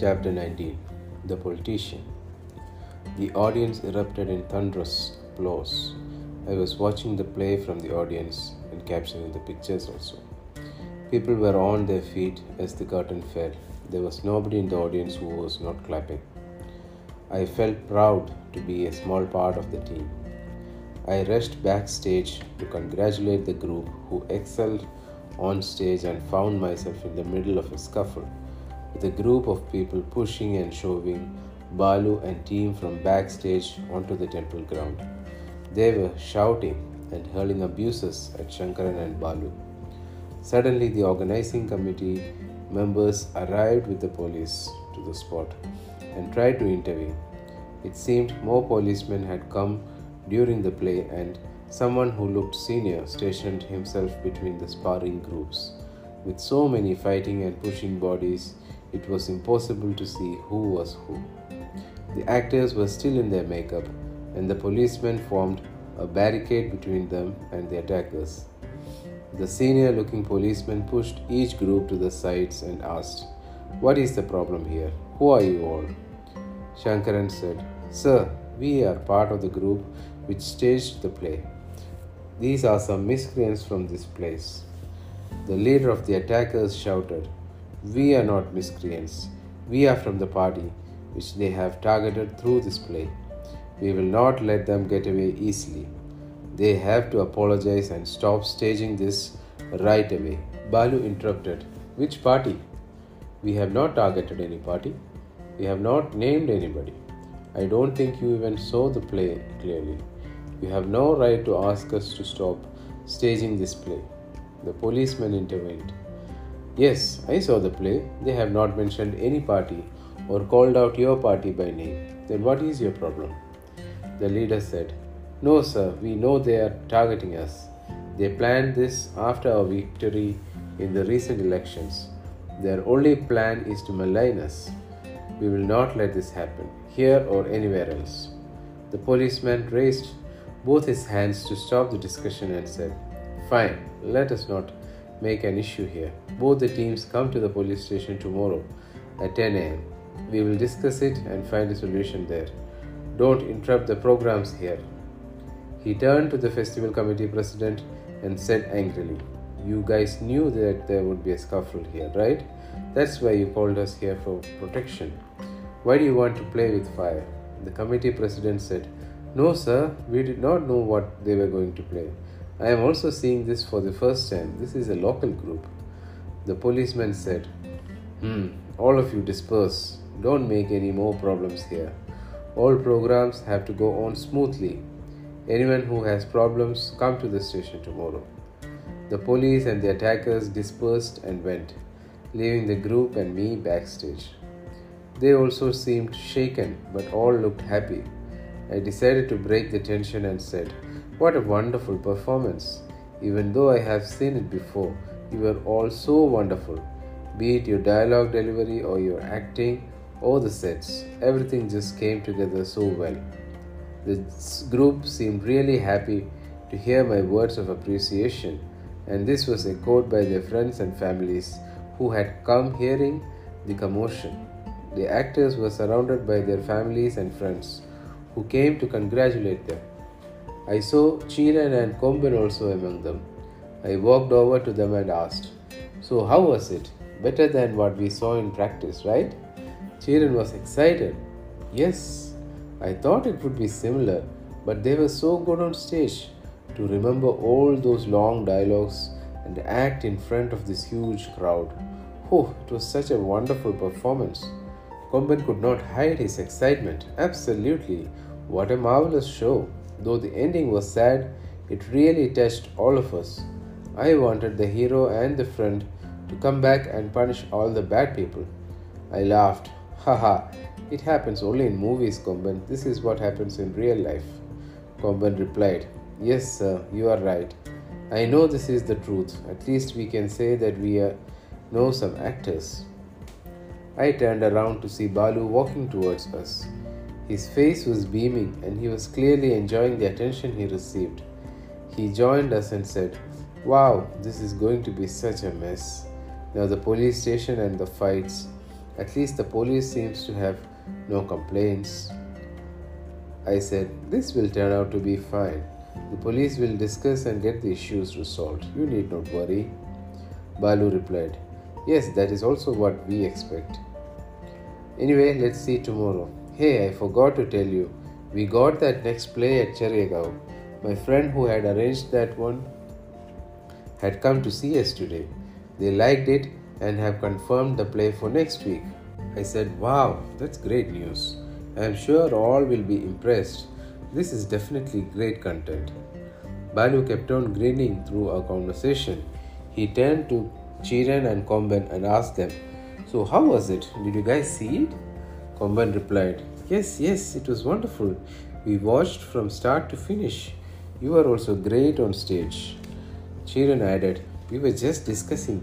Chapter 19 The Politician The audience erupted in thunderous applause. I was watching the play from the audience and capturing the pictures also. People were on their feet as the curtain fell. There was nobody in the audience who was not clapping. I felt proud to be a small part of the team. I rushed backstage to congratulate the group who excelled on stage and found myself in the middle of a scuffle with a group of people pushing and shoving Balu and team from backstage onto the temple ground. They were shouting and hurling abuses at Shankaran and Balu. Suddenly, the organizing committee members arrived with the police to the spot and tried to intervene. It seemed more policemen had come during the play, and someone who looked senior stationed himself between the sparring groups. With so many fighting and pushing bodies, it was impossible to see who was who. The actors were still in their makeup, and the policemen formed a barricade between them and the attackers. The senior looking policeman pushed each group to the sides and asked, What is the problem here? Who are you all? Shankaran said, Sir, we are part of the group which staged the play. These are some miscreants from this place. The leader of the attackers shouted, We are not miscreants. We are from the party which they have targeted through this play. We will not let them get away easily. They have to apologize and stop staging this right away. Balu interrupted. Which party? We have not targeted any party. We have not named anybody. I don't think you even saw the play clearly. You have no right to ask us to stop staging this play. The policeman intervened. Yes, I saw the play. They have not mentioned any party or called out your party by name. Then what is your problem? The leader said, No, sir, we know they are targeting us. They planned this after our victory in the recent elections. Their only plan is to malign us. We will not let this happen, here or anywhere else. The policeman raised both his hands to stop the discussion and said, Fine, let us not make an issue here. Both the teams come to the police station tomorrow at 10 am. We will discuss it and find a solution there. Don't interrupt the programs here. He turned to the festival committee president and said angrily, You guys knew that there would be a scuffle here, right? That's why you called us here for protection. Why do you want to play with fire? The committee president said, No, sir, we did not know what they were going to play. I am also seeing this for the first time. This is a local group. The policeman said, Hmm, all of you disperse. Don't make any more problems here. All programs have to go on smoothly. Anyone who has problems, come to the station tomorrow. The police and the attackers dispersed and went, leaving the group and me backstage. They also seemed shaken, but all looked happy. I decided to break the tension and said, What a wonderful performance! Even though I have seen it before, you were all so wonderful. Be it your dialogue delivery or your acting or the sets, everything just came together so well. The group seemed really happy to hear my words of appreciation, and this was echoed by their friends and families who had come hearing the commotion. The actors were surrounded by their families and friends who came to congratulate them. I saw Chiran and Komban also among them. I walked over to them and asked, So, how was it? Better than what we saw in practice, right? Chiran was excited. Yes, I thought it would be similar, but they were so good on stage to remember all those long dialogues and act in front of this huge crowd. Oh, it was such a wonderful performance. Komban could not hide his excitement. Absolutely. What a marvelous show. Though the ending was sad, it really touched all of us. I wanted the hero and the friend to come back and punish all the bad people. I laughed. Haha, it happens only in movies, Komban. This is what happens in real life. Komban replied, Yes, sir, you are right. I know this is the truth. At least we can say that we know some actors. I turned around to see Balu walking towards us. His face was beaming and he was clearly enjoying the attention he received. He joined us and said, Wow, this is going to be such a mess. Now, the police station and the fights At least the police seems to have no complaints. I said, This will turn out to be fine. The police will discuss and get the issues resolved. You need not worry. Balu replied, Yes, that is also what we expect. Anyway, let's see tomorrow. Hey, I forgot to tell you, we got that next play at Cherigao. My friend who had arranged that one had come to see us today. They liked it and have confirmed the play for next week. I said, Wow, that's great news. I am sure all will be impressed. This is definitely great content. Balu kept on grinning through our conversation. He turned to Chiran and Komban and asked them, So, how was it? Did you guys see it? Komban replied, Yes, yes, it was wonderful. We watched from start to finish. You are also great on stage. Chiran added, We were just discussing.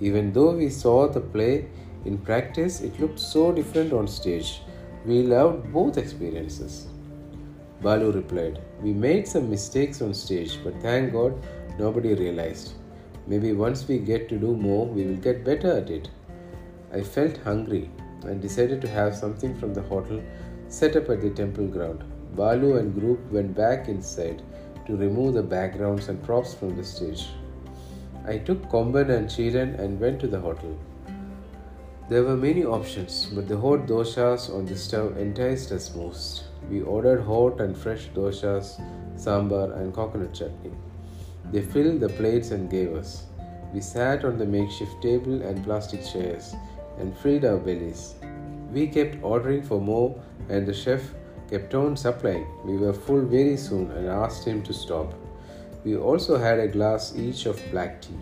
Even though we saw the play in practice, it looked so different on stage. We loved both experiences. Balu replied, We made some mistakes on stage, but thank God nobody realized. Maybe once we get to do more, we will get better at it. I felt hungry and decided to have something from the hotel set up at the temple ground. Balu and group went back inside to remove the backgrounds and props from the stage. I took Komban and Chiran and went to the hotel. There were many options, but the hot dosas on the stove enticed us most. We ordered hot and fresh dosas, sambar, and coconut chutney. They filled the plates and gave us. We sat on the makeshift table and plastic chairs and filled our bellies. We kept ordering for more, and the chef kept on supplying. We were full very soon and asked him to stop. We also had a glass each of black tea.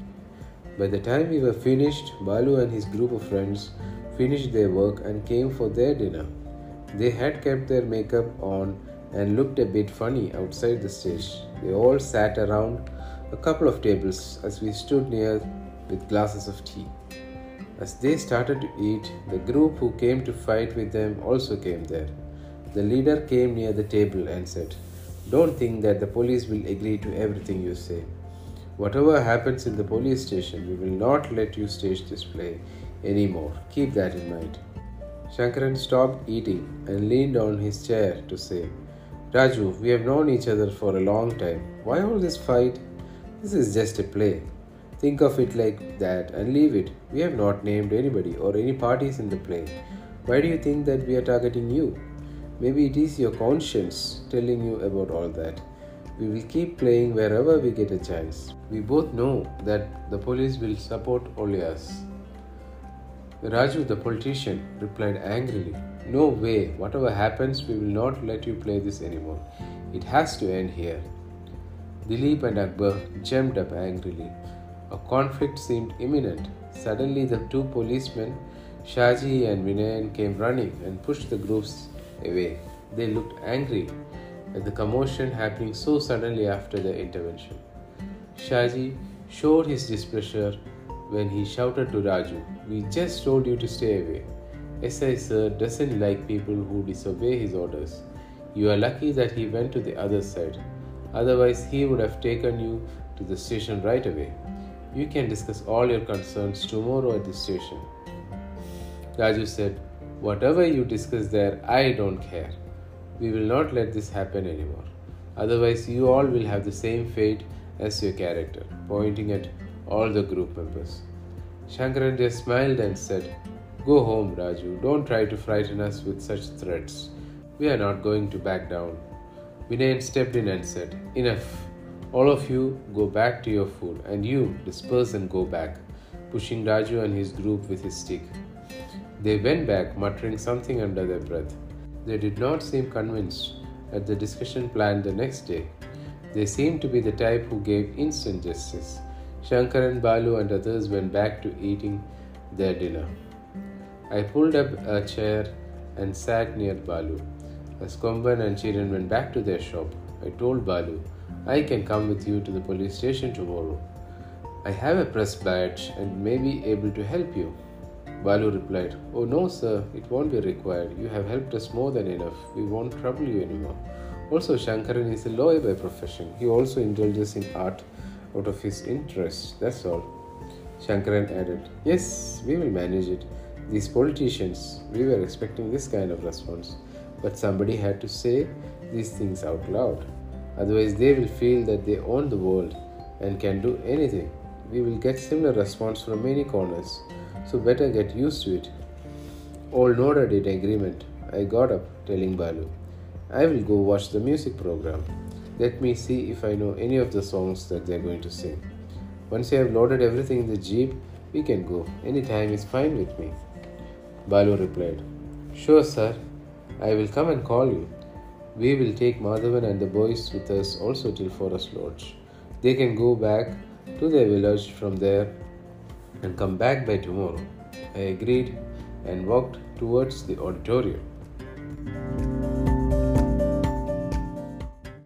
By the time we were finished, Balu and his group of friends finished their work and came for their dinner. They had kept their makeup on and looked a bit funny outside the stage. They all sat around a couple of tables as we stood near with glasses of tea. As they started to eat, the group who came to fight with them also came there. The leader came near the table and said, Don't think that the police will agree to everything you say. Whatever happens in the police station, we will not let you stage this play anymore. Keep that in mind. Shankaran stopped eating and leaned on his chair to say, Raju, we have known each other for a long time. Why all this fight? This is just a play. Think of it like that and leave it. We have not named anybody or any parties in the play. Why do you think that we are targeting you? Maybe it is your conscience telling you about all that. We will keep playing wherever we get a chance. We both know that the police will support only us. Raju, the politician, replied angrily, No way, whatever happens, we will not let you play this anymore. It has to end here. Dilip and Akbar jumped up angrily. A conflict seemed imminent. Suddenly, the two policemen, Shaji and Vinayan, came running and pushed the groups away. They looked angry at the commotion happening so suddenly after the intervention. Shaji showed his displeasure when he shouted to Raju, We just told you to stay away. SI sir doesn't like people who disobey his orders. You are lucky that he went to the other side. Otherwise, he would have taken you to the station right away. You can discuss all your concerns tomorrow at the station. Raju said, Whatever you discuss there, I don't care. We will not let this happen anymore. Otherwise, you all will have the same fate as your character, pointing at all the group members. Shankaran just smiled and said, Go home, Raju. Don't try to frighten us with such threats. We are not going to back down. Vinayan stepped in and said, Enough. All of you go back to your food, and you disperse and go back, pushing Raju and his group with his stick. They went back, muttering something under their breath. They did not seem convinced at the discussion planned the next day. They seemed to be the type who gave instant justice. Shankar and Balu and others went back to eating their dinner. I pulled up a chair and sat near Balu. As Komban and Chiran went back to their shop, I told Balu, I can come with you to the police station tomorrow. I have a press badge and may be able to help you. Balu replied, Oh no, sir, it won't be required. You have helped us more than enough. We won't trouble you anymore. Also, Shankaran is a lawyer by profession. He also indulges in art out of his interest. That's all. Shankaran added, Yes, we will manage it. These politicians, we were expecting this kind of response, but somebody had to say these things out loud. Otherwise, they will feel that they own the world and can do anything. We will get similar response from many corners, so better get used to it. All nodded in agreement. I got up, telling Balu, I will go watch the music program. Let me see if I know any of the songs that they are going to sing. Once you have loaded everything in the jeep, we can go. Any time is fine with me. Balu replied, Sure, sir. I will come and call you. We will take Madhavan and the boys with us also till Forest Lodge. They can go back to their village from there and come back by tomorrow. I agreed and walked towards the auditorium.